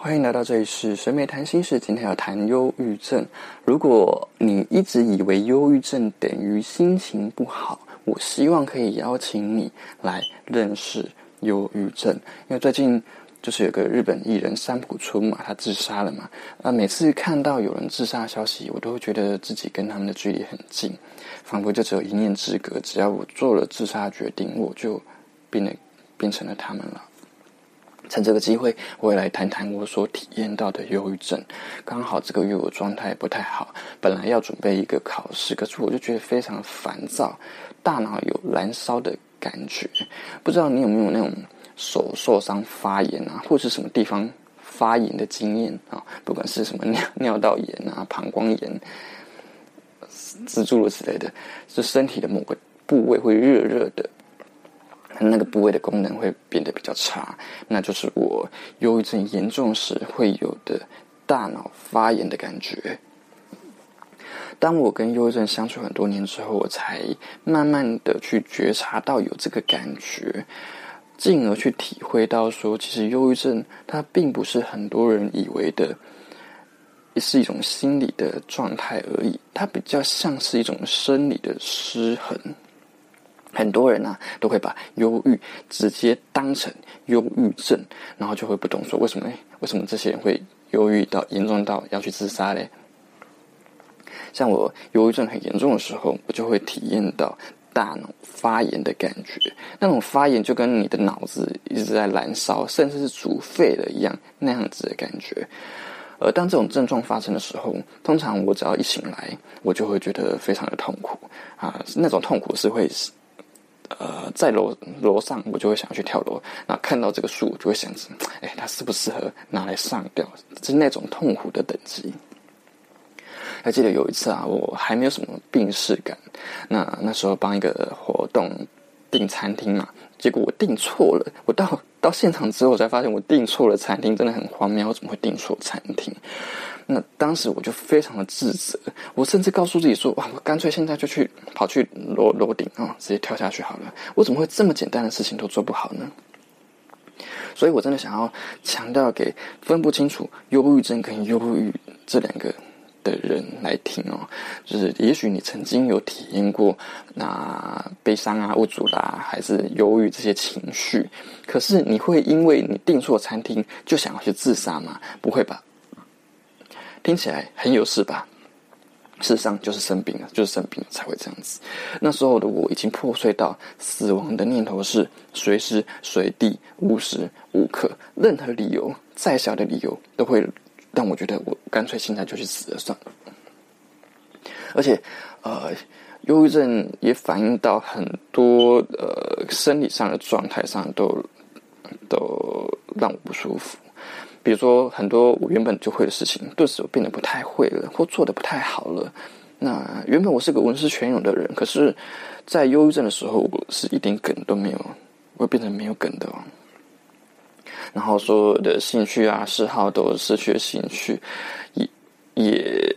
欢迎来到这里是神美谈心事。今天要谈忧郁症。如果你一直以为忧郁症等于心情不好，我希望可以邀请你来认识忧郁症。因为最近就是有个日本艺人三浦春马，他自杀了嘛。啊，每次看到有人自杀消息，我都会觉得自己跟他们的距离很近，仿佛就只有一念之隔。只要我做了自杀决定，我就变得变成了他们了。趁这个机会，我也来谈谈我所体验到的忧郁症。刚好这个月我状态不太好，本来要准备一个考试，可是我就觉得非常烦躁，大脑有燃烧的感觉。不知道你有没有那种手受伤发炎啊，或是什么地方发炎的经验啊？不管是什么尿 尿道炎啊、膀胱炎、蜘蛛之类的，就身体的某个部位会热热的。那个部位的功能会变得比较差，那就是我忧郁症严重时会有的大脑发炎的感觉。当我跟忧郁症相处很多年之后，我才慢慢的去觉察到有这个感觉，进而去体会到说，其实忧郁症它并不是很多人以为的，是一种心理的状态而已，它比较像是一种生理的失衡。很多人呢都会把忧郁直接当成忧郁症，然后就会不懂说为什么？为什么这些人会忧郁到严重到要去自杀嘞？像我忧郁症很严重的时候，我就会体验到大脑发炎的感觉，那种发炎就跟你的脑子一直在燃烧，甚至是煮沸了一样那样子的感觉。而当这种症状发生的时候，通常我只要一醒来，我就会觉得非常的痛苦啊，那种痛苦是会。呃，在楼楼上，我就会想要去跳楼。那看到这个树，就会想着，哎，它适不适合拿来上吊？是那种痛苦的等级。还记得有一次啊，我还没有什么病逝感，那那时候帮一个活动订餐厅嘛，结果我订错了。我到到现场之后，才发现我订错了餐厅，真的很荒谬。我怎么会订错餐厅？那当时我就非常的自责，我甚至告诉自己说：“哇，我干脆现在就去跑去楼楼顶啊，直接跳下去好了。”我怎么会这么简单的事情都做不好呢？所以我真的想要强调给分不清楚忧郁症跟忧郁这两个的人来听哦，就是也许你曾经有体验过那悲伤啊、无助啦，还是忧郁这些情绪，可是你会因为你订错餐厅就想要去自杀吗？不会吧？听起来很有事吧？事实上就是生病了，就是生病才会这样子。那时候的我已经破碎到死亡的念头是随时随地、无时无刻，任何理由再小的理由都会让我觉得我干脆现在就去死了算了。而且，呃，忧郁症也反映到很多呃生理上的状态上，都都让我不舒服。比如说，很多我原本就会的事情，顿时我变得不太会了，或做的不太好了。那原本我是个文思泉涌的人，可是，在忧郁症的时候，我是一点梗都没有，我变成没有梗的哦。然后所有的兴趣啊、嗜好都失去了兴趣，也也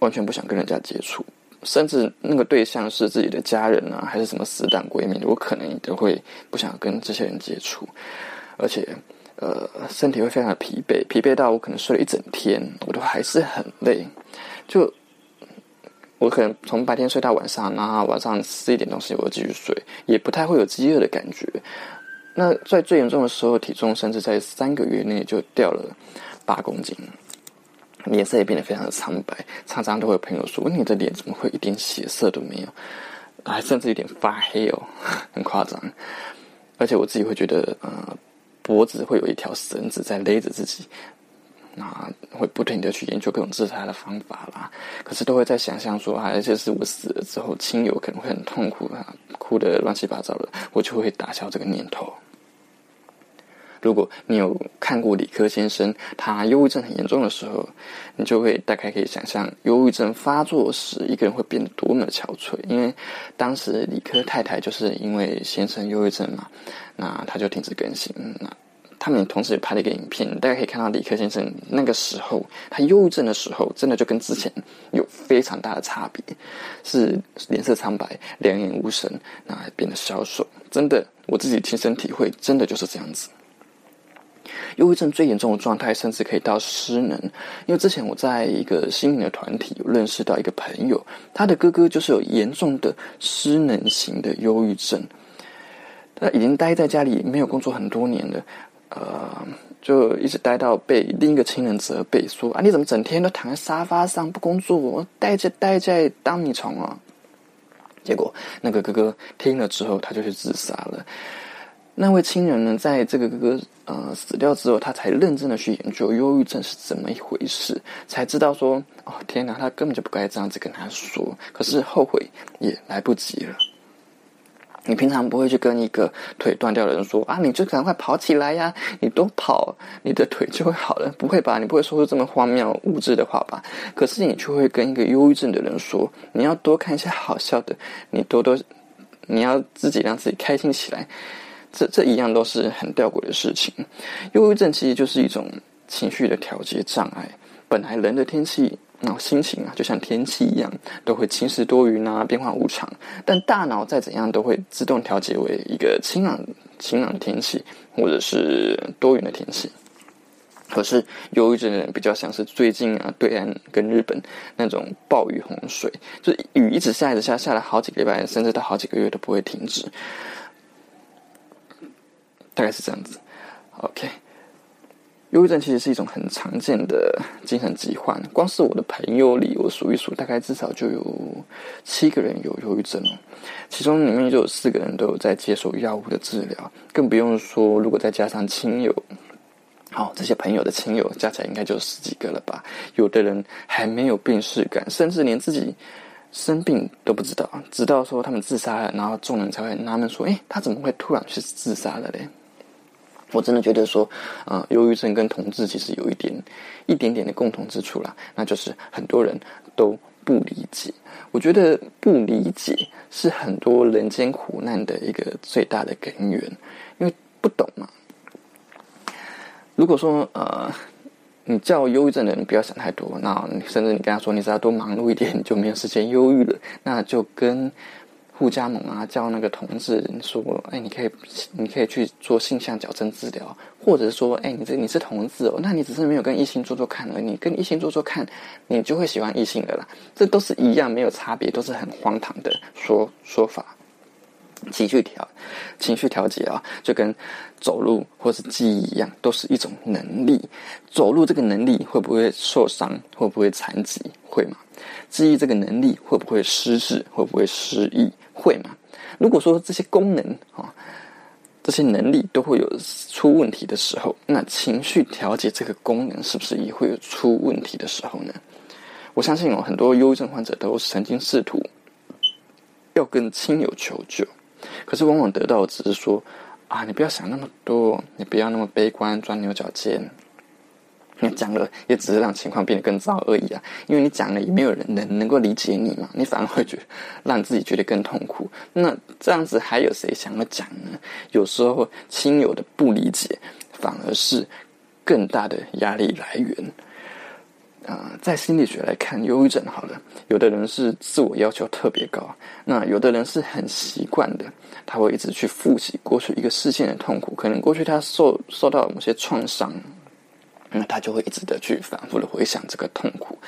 完全不想跟人家接触，甚至那个对象是自己的家人啊，还是什么死党闺蜜，我可能都会不想跟这些人接触，而且。呃，身体会非常的疲惫，疲惫到我可能睡了一整天，我都还是很累。就我可能从白天睡到晚上，然后晚上十一点钟时我继续睡，也不太会有饥饿的感觉。那在最严重的时候，体重甚至在三个月内就掉了八公斤，脸色也变得非常的苍白，常常都会有朋友说：“你的脸怎么会一点血色都没有？还甚至有点发黑哦，很夸张。”而且我自己会觉得，呃。脖子会有一条绳子在勒着自己，那会不停的去研究各种自杀的方法啦。可是都会在想象说，啊，而且是我死了之后，亲友可能会很痛苦啊，哭的乱七八糟的，我就会打消这个念头。如果你有看过理科先生他忧郁症很严重的时候，你就会大概可以想象，忧郁症发作时一个人会变得多么的憔悴。因为当时理科太太就是因为先生忧郁症嘛，那他就停止更新。那他们同时也拍了一个影片，大家可以看到理科先生那个时候他忧郁症的时候，真的就跟之前有非常大的差别，是脸色苍白、两眼无神，那还变得消瘦。真的，我自己亲身体会，真的就是这样子。忧郁症最严重的状态，甚至可以到失能。因为之前我在一个心灵的团体有认识到一个朋友，他的哥哥就是有严重的失能型的忧郁症。他已经待在家里没有工作很多年了，呃，就一直待到被另一个亲人责备说：“啊，你怎么整天都躺在沙发上不工作，待在待在当米虫啊？”结果那个哥哥听了之后，他就去自杀了。那位亲人呢，在这个哥哥呃死掉之后，他才认真的去研究忧郁症是怎么一回事，才知道说哦天哪，他根本就不该这样子跟他说，可是后悔也来不及了。你平常不会去跟一个腿断掉的人说啊，你就赶快跑起来呀，你多跑，你的腿就会好了，不会吧？你不会说出这么荒谬无知的话吧？可是你却会跟一个忧郁症的人说，你要多看一些好笑的，你多多，你要自己让自己开心起来。这这一样都是很吊诡的事情。忧郁症其实就是一种情绪的调节障碍。本来人的天气，然后心情啊，就像天气一样，都会晴时多云啊，变化无常。但大脑再怎样，都会自动调节为一个晴朗、晴朗的天气，或者是多云的天气。可是忧郁症的人比较像是最近啊，对岸跟日本那种暴雨洪水，就雨一直下一直下，下了好几个礼拜，甚至到好几个月都不会停止。大概是这样子，OK。忧郁症其实是一种很常见的精神疾患，光是我的朋友里，我数一数，大概至少就有七个人有忧郁症哦。其中里面就有四个人都有在接受药物的治疗，更不用说如果再加上亲友，好，这些朋友的亲友加起来应该就十几个了吧。有的人还没有病逝感，甚至连自己生病都不知道，直到说他们自杀了，然后众人才会纳闷说：“哎，他怎么会突然去自杀了嘞？”我真的觉得说，啊，忧郁症跟同志其实有一点一点点的共同之处啦，那就是很多人都不理解。我觉得不理解是很多人间苦难的一个最大的根源，因为不懂嘛。如果说呃，你叫忧郁症的人不要想太多，那甚至你跟他说你只要多忙碌一点，你就没有时间忧郁了，那就跟。互加盟啊，叫那个同志说：“哎，你可以，你可以去做性向矫正治疗，或者说，哎，你这你是同志哦，那你只是没有跟异性做做看而已，你跟异性做做看，你就会喜欢异性的啦。这都是一样，没有差别，都是很荒唐的说说法。情绪调情绪调节啊，就跟走路或是记忆一样，都是一种能力。走路这个能力会不会受伤？会不会残疾？会吗？记忆这个能力会不会失智？会不会失忆？会吗？如果说这些功能啊，这些能力都会有出问题的时候，那情绪调节这个功能是不是也会有出问题的时候呢？我相信有很多忧郁症患者都曾经试图要跟亲友求救，可是往往得到的只是说啊，你不要想那么多，你不要那么悲观，钻牛角尖。你讲了也只是让情况变得更糟而已啊！因为你讲了也没有人能能够理解你嘛，你反而会觉得让自己觉得更痛苦。那这样子还有谁想要讲呢？有时候亲友的不理解反而是更大的压力来源。啊，在心理学来看，忧郁症好了，有的人是自我要求特别高，那有的人是很习惯的，他会一直去复习过去一个事件的痛苦，可能过去他受受到某些创伤。那他就会一直的去反复的回想这个痛苦，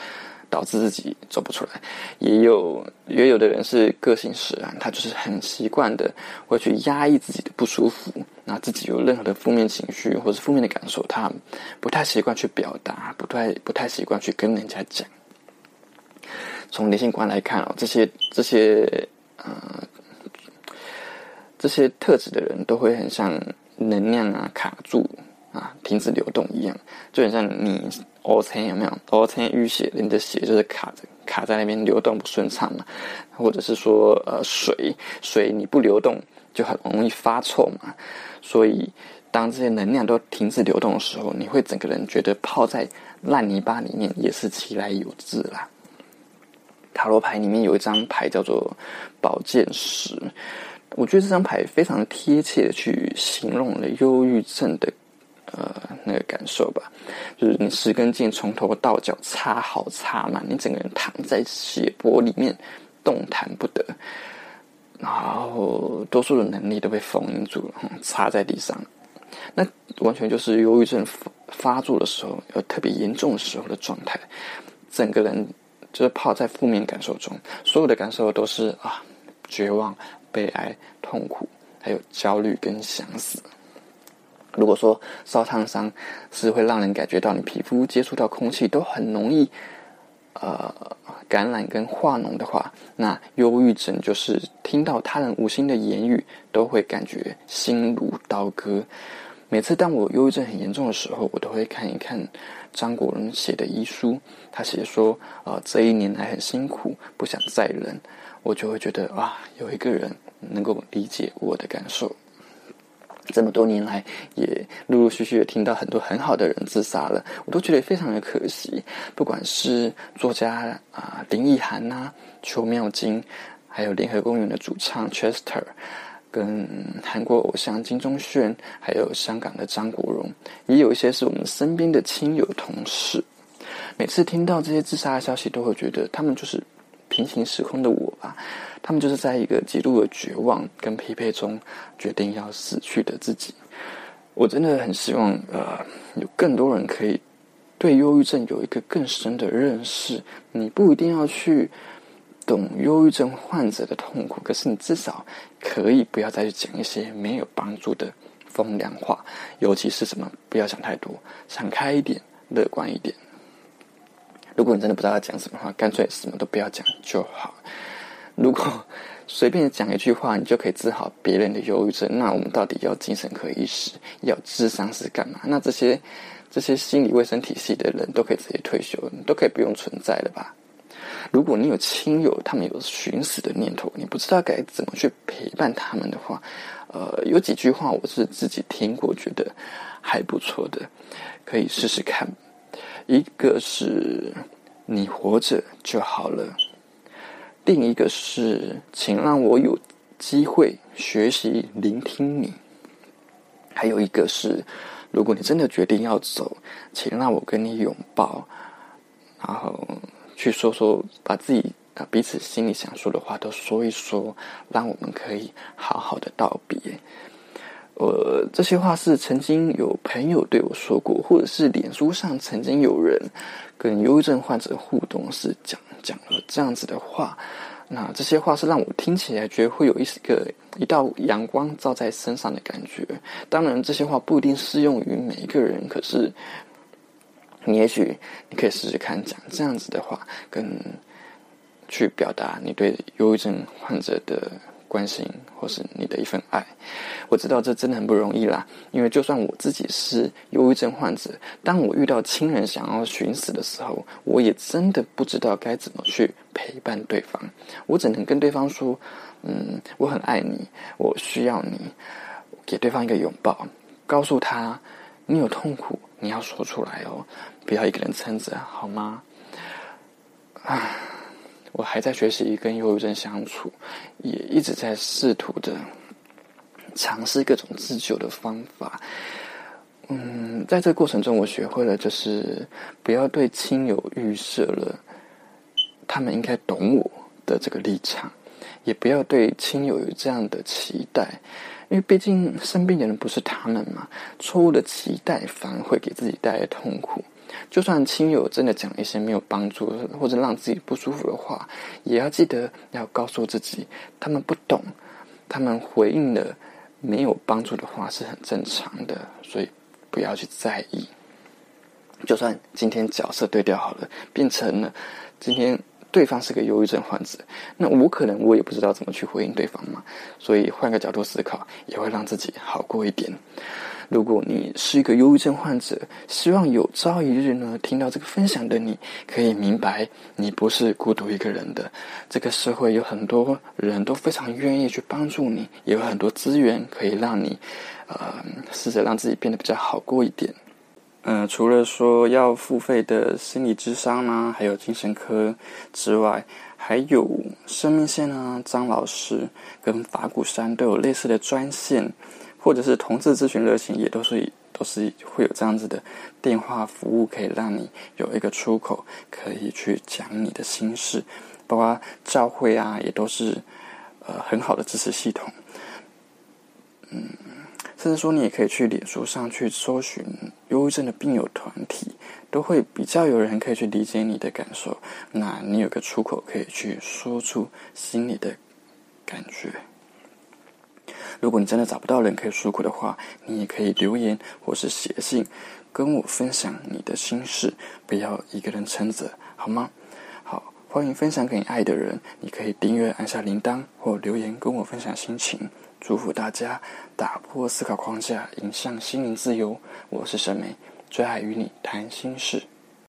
导致自己走不出来。也有也有的人是个性使然，他就是很习惯的会去压抑自己的不舒服，那自己有任何的负面情绪或是负面的感受，他不太习惯去表达，不太不太习惯去跟人家讲。从灵性观来看哦，这些这些呃这些特质的人都会很像能量啊卡住。停止流动一样，就很像你 O 层有没有 O 层淤血，你的血就是卡着，卡在那边流动不顺畅嘛。或者是说，呃，水水你不流动就很容易发臭嘛。所以，当这些能量都停止流动的时候，你会整个人觉得泡在烂泥巴里面也是其来有自啦。塔罗牌里面有一张牌叫做宝剑十，我觉得这张牌非常贴切的去形容了忧郁症的。呃，那个感受吧，就是你十根筋从头到脚插好插满，你整个人躺在血泊里面动弹不得，然后多数的能力都被封印住了，插在地上。那完全就是忧郁症发发作的时候，有特别严重的时候的状态，整个人就是泡在负面感受中，所有的感受都是啊，绝望、悲哀、痛苦，还有焦虑跟想死。如果说烧烫伤是会让人感觉到你皮肤接触到空气都很容易，呃，感染跟化脓的话，那忧郁症就是听到他人无心的言语都会感觉心如刀割。每次当我忧郁症很严重的时候，我都会看一看张国荣写的遗书，他写说，呃，这一年来很辛苦，不想再忍，我就会觉得啊，有一个人能够理解我的感受。这么多年来，也陆陆续续的听到很多很好的人自杀了，我都觉得非常的可惜。不管是作家啊林奕涵呐、邱妙金，还有联合公园的主唱 Chester，跟韩国偶像金钟铉，还有香港的张国荣，也有一些是我们身边的亲友同事。每次听到这些自杀的消息，都会觉得他们就是平行时空的我吧。他们就是在一个极度的绝望跟疲惫中，决定要死去的自己。我真的很希望，呃，有更多人可以对忧郁症有一个更深的认识。你不一定要去懂忧郁症患者的痛苦，可是你至少可以不要再去讲一些没有帮助的风凉话。尤其是什么，不要想太多，想开一点，乐观一点。如果你真的不知道要讲什么话，干脆什么都不要讲就好。如果随便讲一句话，你就可以治好别人的忧郁症，那我们到底要精神科医师、要智商是干嘛？那这些这些心理卫生体系的人都可以直接退休，都可以不用存在了吧？如果你有亲友，他们有寻死的念头，你不知道该怎么去陪伴他们的话，呃，有几句话我是自己听过，觉得还不错的，可以试试看。一个是你活着就好了。另一个是，请让我有机会学习聆听你。还有一个是，如果你真的决定要走，请让我跟你拥抱，然后去说说，把自己啊彼此心里想说的话都说一说，让我们可以好好的道别。呃，这些话是曾经有朋友对我说过，或者是脸书上曾经有人跟忧郁症患者互动是讲。讲了这样子的话，那这些话是让我听起来觉得会有一个一道阳光照在身上的感觉。当然，这些话不一定适用于每一个人，可是你也许你可以试试看讲这样子的话，跟去表达你对忧郁症患者的。关心或是你的一份爱，我知道这真的很不容易啦。因为就算我自己是忧郁症患者，当我遇到亲人想要寻死的时候，我也真的不知道该怎么去陪伴对方。我只能跟对方说：“嗯，我很爱你，我需要你。”给对方一个拥抱，告诉他：“你有痛苦，你要说出来哦，不要一个人撑着，好吗？”啊。我还在学习跟忧郁症相处，也一直在试图的尝试各种自救的方法。嗯，在这个过程中，我学会了就是不要对亲友预设了他们应该懂我的这个立场，也不要对亲友有这样的期待，因为毕竟生病的人不是他们嘛。错误的期待反而会给自己带来痛苦。就算亲友真的讲一些没有帮助或者让自己不舒服的话，也要记得要告诉自己，他们不懂，他们回应的没有帮助的话是很正常的，所以不要去在意。就算今天角色对调好了，变成了今天对方是个忧郁症患者，那我可能我也不知道怎么去回应对方嘛，所以换个角度思考，也会让自己好过一点。如果你是一个忧郁症患者，希望有朝一日呢，听到这个分享的你，可以明白你不是孤独一个人的。这个社会有很多人都非常愿意去帮助你，也有很多资源可以让你，呃，试着让自己变得比较好过一点。嗯，除了说要付费的心理智商呢，还有精神科之外，还有生命线啊，张老师跟法鼓山都有类似的专线。或者是同志咨询热线，也都是都是会有这样子的电话服务，可以让你有一个出口，可以去讲你的心事。包括教会啊，也都是呃很好的支持系统。嗯，甚至说你也可以去脸书上去搜寻忧郁症的病友团体，都会比较有人可以去理解你的感受，那你有个出口可以去说出心里的感觉。如果你真的找不到人可以诉苦的话，你也可以留言或是写信跟我分享你的心事，不要一个人撑着，好吗？好，欢迎分享给你爱的人，你可以订阅、按下铃铛或留言跟我分享心情。祝福大家打破思考框架，迎向心灵自由。我是沈梅，最爱与你谈心事。